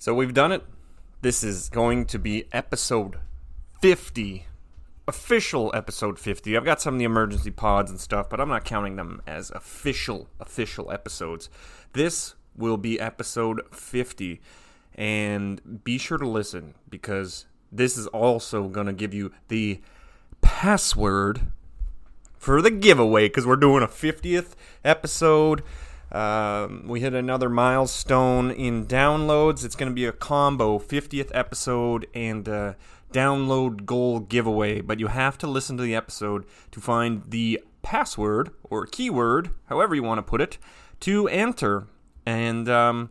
So we've done it. This is going to be episode 50. Official episode 50. I've got some of the emergency pods and stuff, but I'm not counting them as official official episodes. This will be episode 50 and be sure to listen because this is also going to give you the password for the giveaway because we're doing a 50th episode. Um, we hit another milestone in downloads. It's going to be a combo 50th episode and uh, download goal giveaway. But you have to listen to the episode to find the password or keyword, however you want to put it, to enter. And um,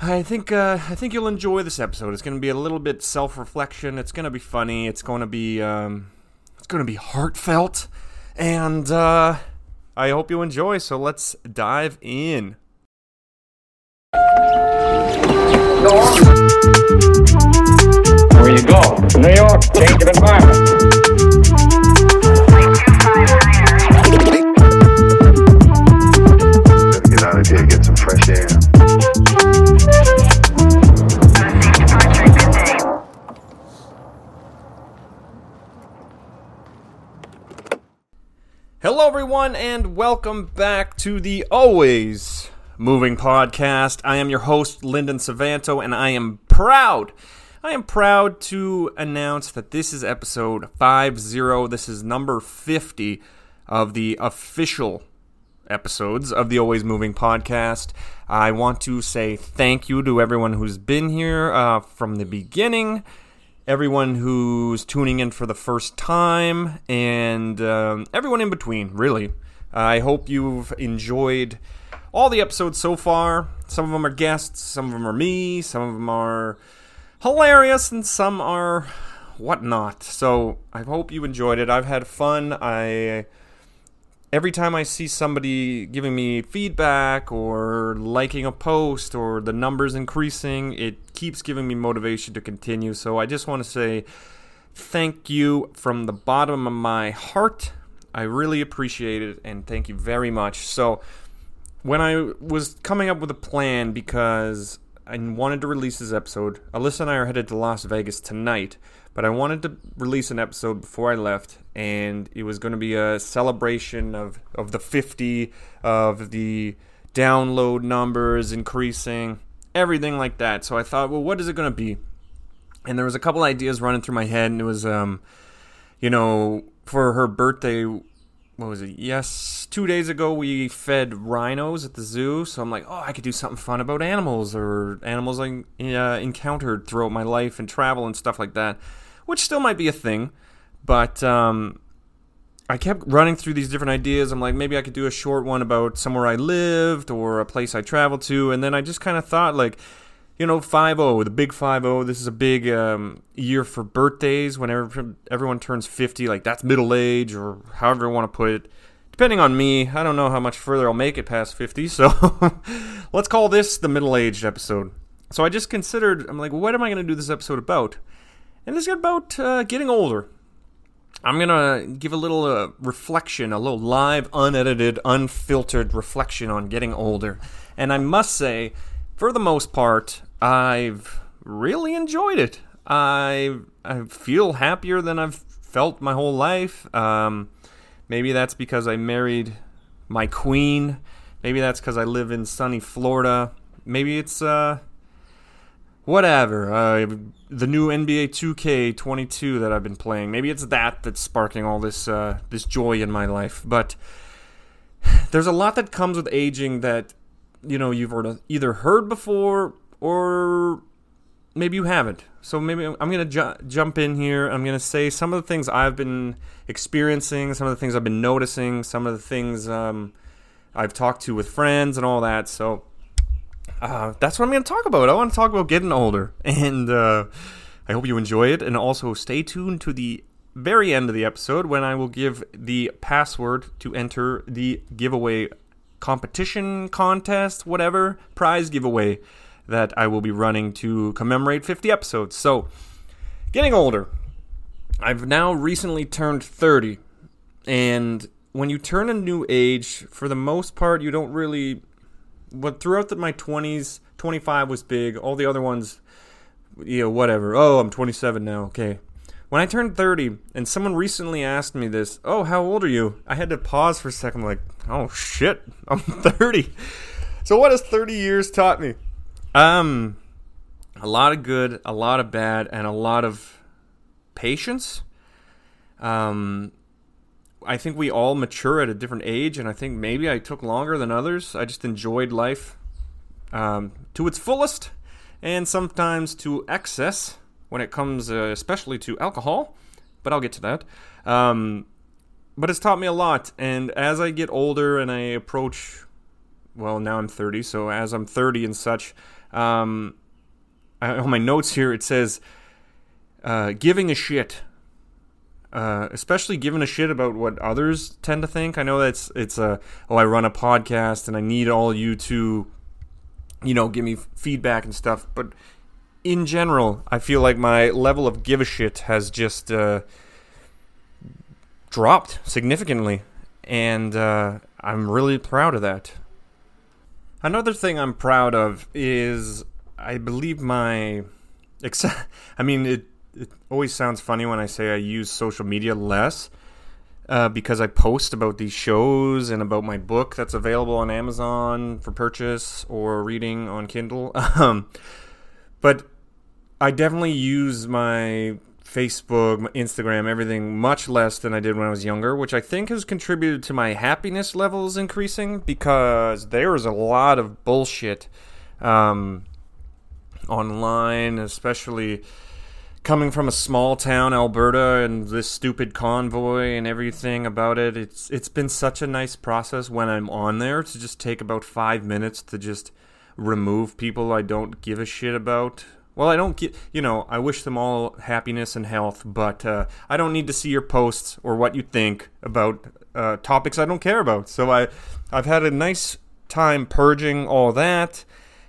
I think uh, I think you'll enjoy this episode. It's going to be a little bit self reflection. It's going to be funny. It's going to be um, it's going to be heartfelt, and uh, I hope you enjoy. So let's dive in. Where you go? New York, change of environment. Everyone, and welcome back to the Always Moving Podcast. I am your host, Lyndon Suvanto, and I am proud. I am proud to announce that this is episode 50. This is number 50 of the official episodes of the Always Moving podcast. I want to say thank you to everyone who's been here uh, from the beginning, everyone who's tuning in for the first time, and um, everyone in between, really. I hope you've enjoyed all the episodes so far. Some of them are guests, some of them are me, some of them are hilarious, and some are whatnot. So I hope you enjoyed it. I've had fun. I every time I see somebody giving me feedback or liking a post or the numbers increasing, it keeps giving me motivation to continue. So I just want to say thank you from the bottom of my heart. I really appreciate it and thank you very much. So when I was coming up with a plan because I wanted to release this episode, Alyssa and I are headed to Las Vegas tonight, but I wanted to release an episode before I left, and it was going to be a celebration of, of the 50, of the download numbers increasing, everything like that. So I thought, well, what is it going to be? And there was a couple ideas running through my head, and it was, um, you know, for her birthday, what was it? Yes, two days ago we fed rhinos at the zoo. So I'm like, oh, I could do something fun about animals or animals I uh, encountered throughout my life and travel and stuff like that, which still might be a thing. But um, I kept running through these different ideas. I'm like, maybe I could do a short one about somewhere I lived or a place I traveled to. And then I just kind of thought, like, you know, 5 the big 5 This is a big um, year for birthdays. Whenever everyone turns 50, like that's middle age or however you want to put it. Depending on me, I don't know how much further I'll make it past 50. So let's call this the middle aged episode. So I just considered, I'm like, what am I going to do this episode about? And this is about uh, getting older. I'm going to give a little uh, reflection, a little live, unedited, unfiltered reflection on getting older. And I must say, for the most part, I've really enjoyed it. I I feel happier than I've felt my whole life. Um, maybe that's because I married my queen. Maybe that's because I live in sunny Florida. Maybe it's uh, whatever. Uh, the new NBA 2K22 that I've been playing. Maybe it's that that's sparking all this uh, this joy in my life. But there's a lot that comes with aging that you know you've either heard before or maybe you haven't. So maybe I'm going to ju- jump in here. I'm going to say some of the things I've been experiencing, some of the things I've been noticing, some of the things um, I've talked to with friends and all that. So uh, that's what I'm going to talk about. I want to talk about getting older, and uh, I hope you enjoy it. And also stay tuned to the very end of the episode when I will give the password to enter the giveaway competition, contest, whatever prize giveaway that I will be running to commemorate 50 episodes. So, getting older. I've now recently turned 30, and when you turn a new age, for the most part, you don't really. But throughout the, my 20s, 25 was big. All the other ones, you know, whatever. Oh, I'm 27 now. Okay. When I turned 30, and someone recently asked me this, oh, how old are you? I had to pause for a second, like, oh shit, I'm 30. So what has 30 years taught me? Um, a lot of good, a lot of bad, and a lot of patience. Um, I think we all mature at a different age, and I think maybe I took longer than others. I just enjoyed life um, to its fullest, and sometimes to excess when it comes, uh, especially to alcohol. But I'll get to that. Um, but it's taught me a lot, and as I get older and I approach, well, now I'm 30, so as I'm 30 and such, um, I, on my notes here it says, uh, giving a shit uh, especially giving a shit about what others tend to think. I know that's it's a oh I run a podcast and I need all you to, you know, give me feedback and stuff. But in general, I feel like my level of give a shit has just uh, dropped significantly, and uh, I'm really proud of that. Another thing I'm proud of is I believe my, I mean it it always sounds funny when I say I use social media less uh, because I post about these shows and about my book that's available on Amazon for purchase or reading on Kindle. Um, but I definitely use my Facebook, my Instagram, everything much less than I did when I was younger, which I think has contributed to my happiness levels increasing because there is a lot of bullshit um, online, especially coming from a small town, Alberta, and this stupid convoy and everything about it, it's it's been such a nice process when I'm on there to just take about five minutes to just remove people I don't give a shit about. Well, I don't get, you know, I wish them all happiness and health, but uh, I don't need to see your posts or what you think about uh, topics I don't care about. So I, I've had a nice time purging all that,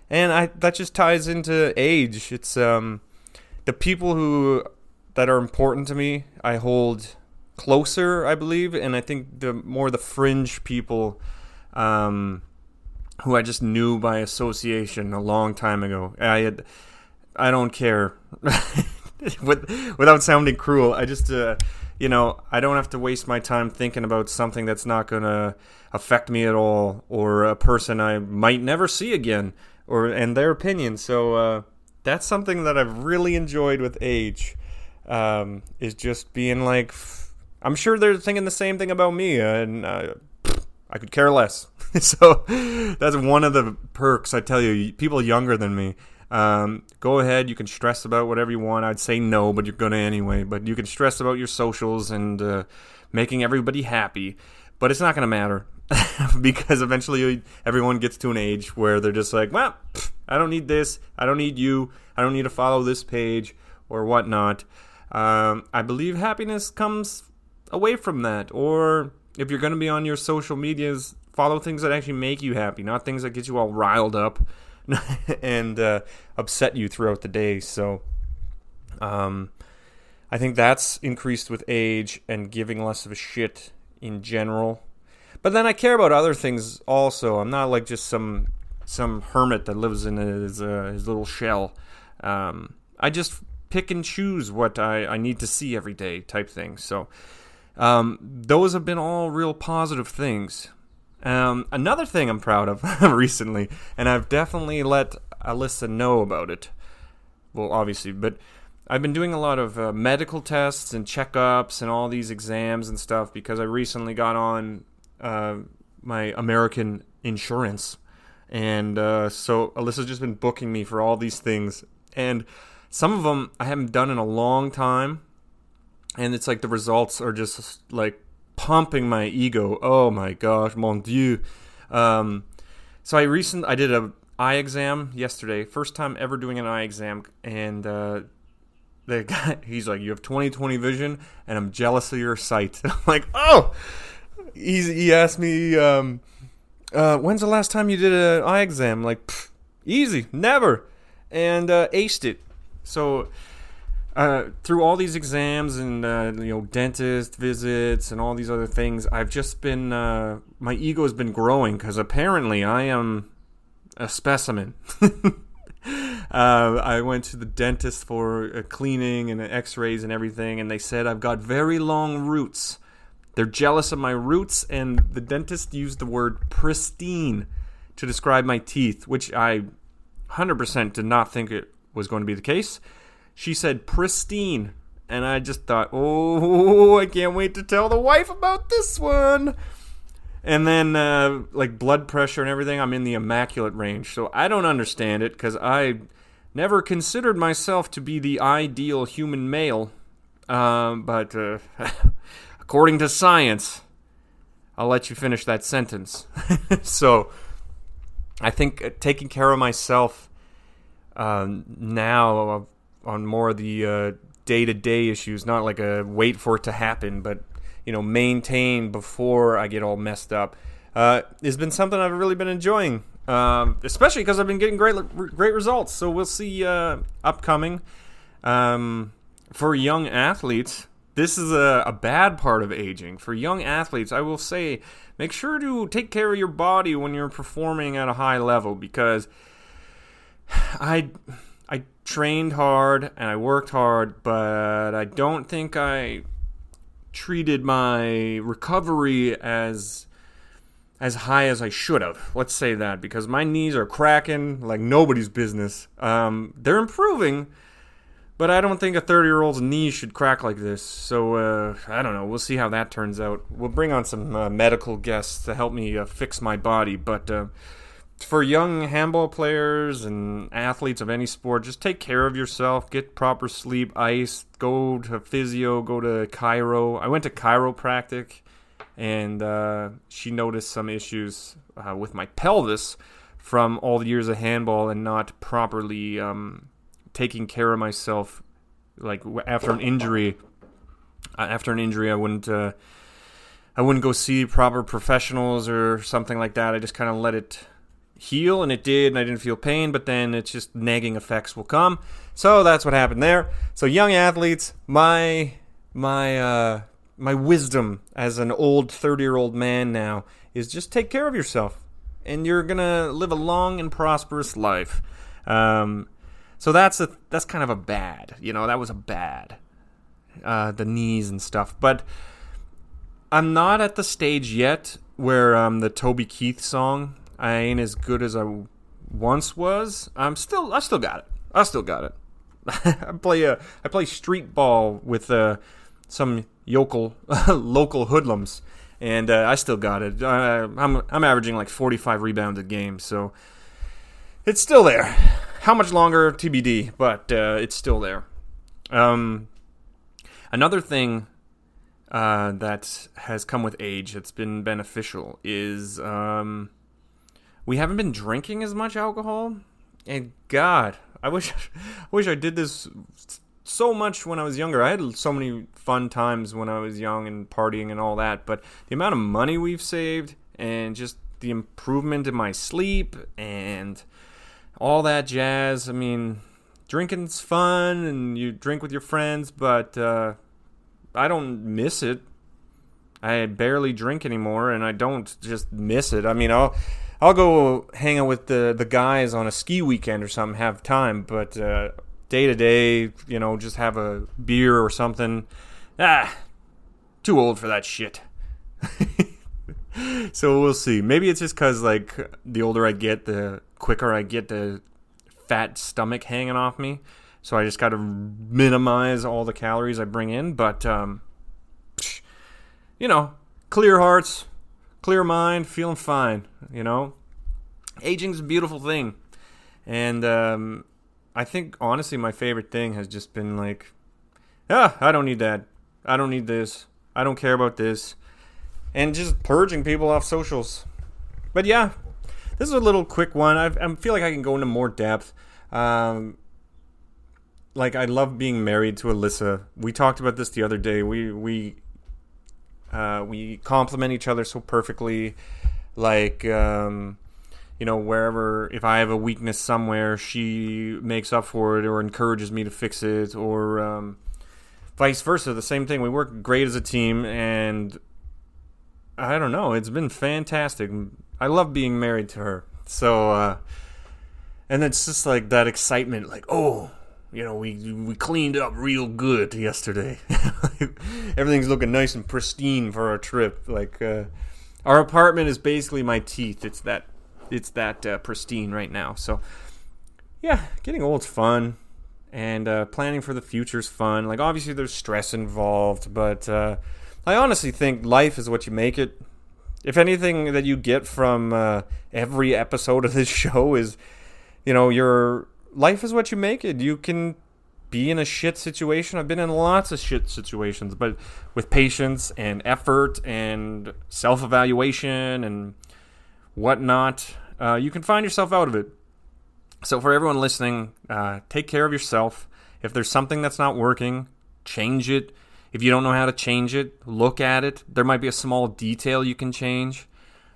and I that just ties into age. It's um, the people who that are important to me, I hold closer, I believe, and I think the more the fringe people, um, who I just knew by association a long time ago. I had, I don't care, With, without sounding cruel. I just, uh, you know, I don't have to waste my time thinking about something that's not gonna affect me at all, or a person I might never see again, or and their opinion. So. Uh, that's something that I've really enjoyed with age. Um, is just being like, I'm sure they're thinking the same thing about me, and uh, I could care less. so that's one of the perks. I tell you, people younger than me. Um, go ahead, you can stress about whatever you want. I'd say no, but you're gonna anyway. But you can stress about your socials and uh, making everybody happy, but it's not gonna matter because eventually everyone gets to an age where they're just like, well, I don't need this. I don't need you. I don't need to follow this page or whatnot. Um, I believe happiness comes away from that. Or if you're going to be on your social medias, follow things that actually make you happy, not things that get you all riled up and uh, upset you throughout the day. So, um, I think that's increased with age and giving less of a shit in general. But then I care about other things also. I'm not like just some some hermit that lives in his uh, his little shell. Um, I just pick and choose what I, I need to see every day, type thing. So um, those have been all real positive things. Um, another thing I'm proud of recently, and I've definitely let Alyssa know about it. Well, obviously, but I've been doing a lot of uh, medical tests and checkups and all these exams and stuff because I recently got on uh, my American insurance. And uh, so Alyssa's just been booking me for all these things, and some of them I haven't done in a long time, and it's like the results are just like pumping my ego. Oh my gosh, mon dieu! Um, so I recent I did a eye exam yesterday, first time ever doing an eye exam, and uh, the guy he's like, "You have 20/20 vision, and I'm jealous of your sight." I'm like, "Oh." He's, he asked me. Um, uh, when's the last time you did an eye exam? Like, easy, never, and uh, aced it. So uh, through all these exams and uh, you know dentist visits and all these other things, I've just been uh, my ego has been growing because apparently I am a specimen. uh, I went to the dentist for a cleaning and X-rays and everything, and they said I've got very long roots. They're jealous of my roots, and the dentist used the word pristine to describe my teeth, which I 100% did not think it was going to be the case. She said pristine, and I just thought, oh, I can't wait to tell the wife about this one. And then, uh, like blood pressure and everything, I'm in the immaculate range. So I don't understand it because I never considered myself to be the ideal human male. Um, but uh, according to science, I'll let you finish that sentence. so I think uh, taking care of myself um, now on more of the day to day issues, not like a wait for it to happen, but you know, maintain before I get all messed up, uh, has been something I've really been enjoying. Um, especially because I've been getting great great results. So we'll see uh, upcoming um, for young athletes. This is a, a bad part of aging. For young athletes, I will say make sure to take care of your body when you're performing at a high level because I I trained hard and I worked hard, but I don't think I treated my recovery as as high as I should have. Let's say that because my knees are cracking like nobody's business. Um, they're improving, but I don't think a 30 year old's knees should crack like this. So uh, I don't know. We'll see how that turns out. We'll bring on some uh, medical guests to help me uh, fix my body, but uh, for young handball players and athletes of any sport, just take care of yourself. Get proper sleep, ice, go to physio, go to chiro. I went to chiropractic, and uh, she noticed some issues uh, with my pelvis from all the years of handball and not properly um, taking care of myself. Like after an injury, uh, after an injury, I wouldn't. Uh, I wouldn't go see proper professionals or something like that. I just kind of let it heal, and it did, and I didn't feel pain, but then it's just nagging effects will come. So that's what happened there. So young athletes, my my uh, my wisdom as an old thirty year old man now is just take care of yourself, and you're gonna live a long and prosperous life. Um, so that's a that's kind of a bad, you know, that was a bad, uh, the knees and stuff, but. I'm not at the stage yet where um, the Toby Keith song I ain't as good as I once was. I'm still I still got it. I still got it. I play I play street ball with uh, some yokel local hoodlums, and uh, I still got it. Uh, I'm I'm averaging like 45 rebounds a game, so it's still there. How much longer TBD, but uh, it's still there. Um, another thing uh, that has come with age that's been beneficial is um, we haven't been drinking as much alcohol. And God, I wish I wish I did this so much when I was younger. I had so many fun times when I was young and partying and all that, but the amount of money we've saved and just the improvement in my sleep and all that jazz. I mean, drinking's fun and you drink with your friends, but uh, I don't miss it. I barely drink anymore, and I don't just miss it. I mean, I'll I'll go hang out with the the guys on a ski weekend or something, have time. But day to day, you know, just have a beer or something. Ah, too old for that shit. so we'll see. Maybe it's just because like the older I get, the quicker I get the fat stomach hanging off me. So I just got to minimize all the calories I bring in. But um, you know, clear hearts, clear mind, feeling fine. You know, aging's a beautiful thing, and um, I think honestly, my favorite thing has just been like, ah, I don't need that. I don't need this. I don't care about this, and just purging people off socials. But yeah, this is a little quick one. I, feel like I can go into more depth. Um, like I love being married to Alyssa. We talked about this the other day. We we uh, we complement each other so perfectly. Like, um, you know, wherever, if I have a weakness somewhere, she makes up for it or encourages me to fix it, or um, vice versa. The same thing. We work great as a team, and I don't know. It's been fantastic. I love being married to her. So, uh, and it's just like that excitement, like oh, you know, we we cleaned up real good yesterday. Everything's looking nice and pristine for our trip. Like uh, our apartment is basically my teeth. It's that it's that uh, pristine right now. So yeah, getting old's fun, and uh, planning for the future's fun. Like obviously there's stress involved, but uh, I honestly think life is what you make it. If anything that you get from uh, every episode of this show is, you know, your life is what you make it. You can be in a shit situation. I've been in lots of shit situations, but with patience and effort and self evaluation and whatnot, uh, you can find yourself out of it. So, for everyone listening, uh, take care of yourself. If there's something that's not working, change it. If you don't know how to change it, look at it. There might be a small detail you can change.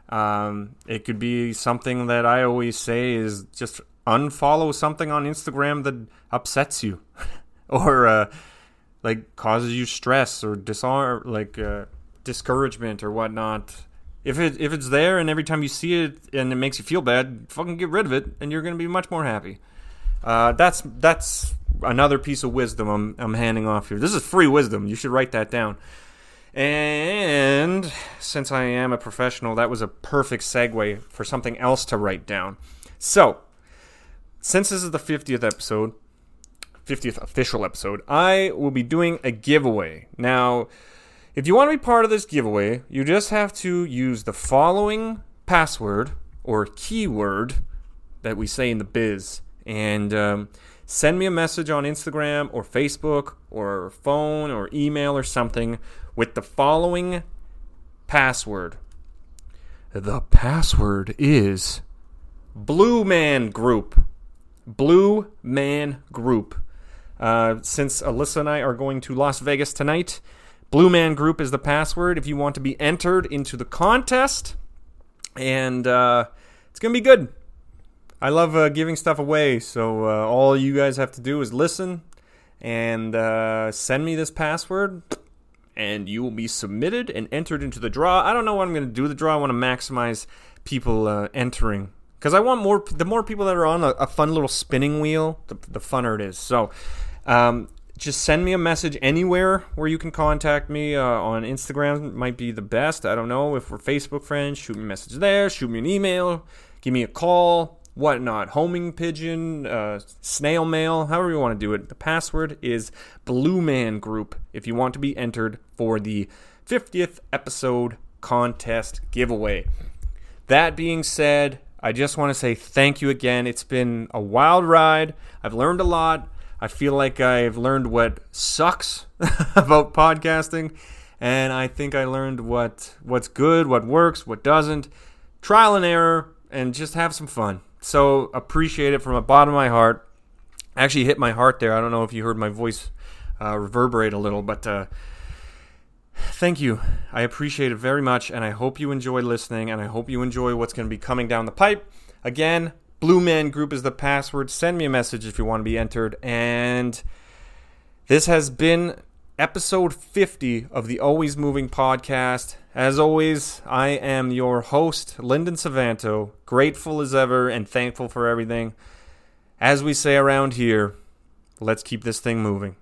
Um, it could be something that I always say is just unfollow something on Instagram that upsets you or uh, like causes you stress or disarm like uh, discouragement or whatnot. If it if it's there and every time you see it and it makes you feel bad, fucking get rid of it and you're gonna be much more happy. Uh, that's that's another piece of wisdom I'm I'm handing off here. This is free wisdom. You should write that down. And since I am a professional, that was a perfect segue for something else to write down. So, since this is the 50th episode, 50th official episode, I will be doing a giveaway. Now, if you want to be part of this giveaway, you just have to use the following password or keyword that we say in the biz and um, send me a message on Instagram or Facebook or phone or email or something with the following password. The password is Blue Man Group. Blue Man Group. Uh, since Alyssa and I are going to Las Vegas tonight, Blue Man Group is the password if you want to be entered into the contest. And uh, it's going to be good. I love uh, giving stuff away, so uh, all you guys have to do is listen and uh, send me this password, and you will be submitted and entered into the draw. I don't know what I'm going to do with the draw. I want to maximize people uh, entering because I want more. The more people that are on a, a fun little spinning wheel, the, the funner it is. So, um, just send me a message anywhere where you can contact me uh, on Instagram. Might be the best. I don't know if we're Facebook friends. Shoot me a message there. Shoot me an email. Give me a call. Whatnot. Homing pigeon, uh, snail mail, however you want to do it. The password is Blue Man Group if you want to be entered for the 50th episode contest giveaway. That being said, I just want to say thank you again. It's been a wild ride. I've learned a lot. I feel like I've learned what sucks about podcasting, and I think I learned what what's good, what works, what doesn't. Trial and error, and just have some fun. So appreciate it from the bottom of my heart. Actually hit my heart there. I don't know if you heard my voice uh, reverberate a little, but uh, thank you. I appreciate it very much, and I hope you enjoy listening, and I hope you enjoy what's going to be coming down the pipe. Again, Blue Man Group is the password. Send me a message if you want to be entered. And this has been episode 50 of the Always Moving podcast. As always, I am your host, Lyndon Suvanto, grateful as ever and thankful for everything. As we say around here, let's keep this thing moving.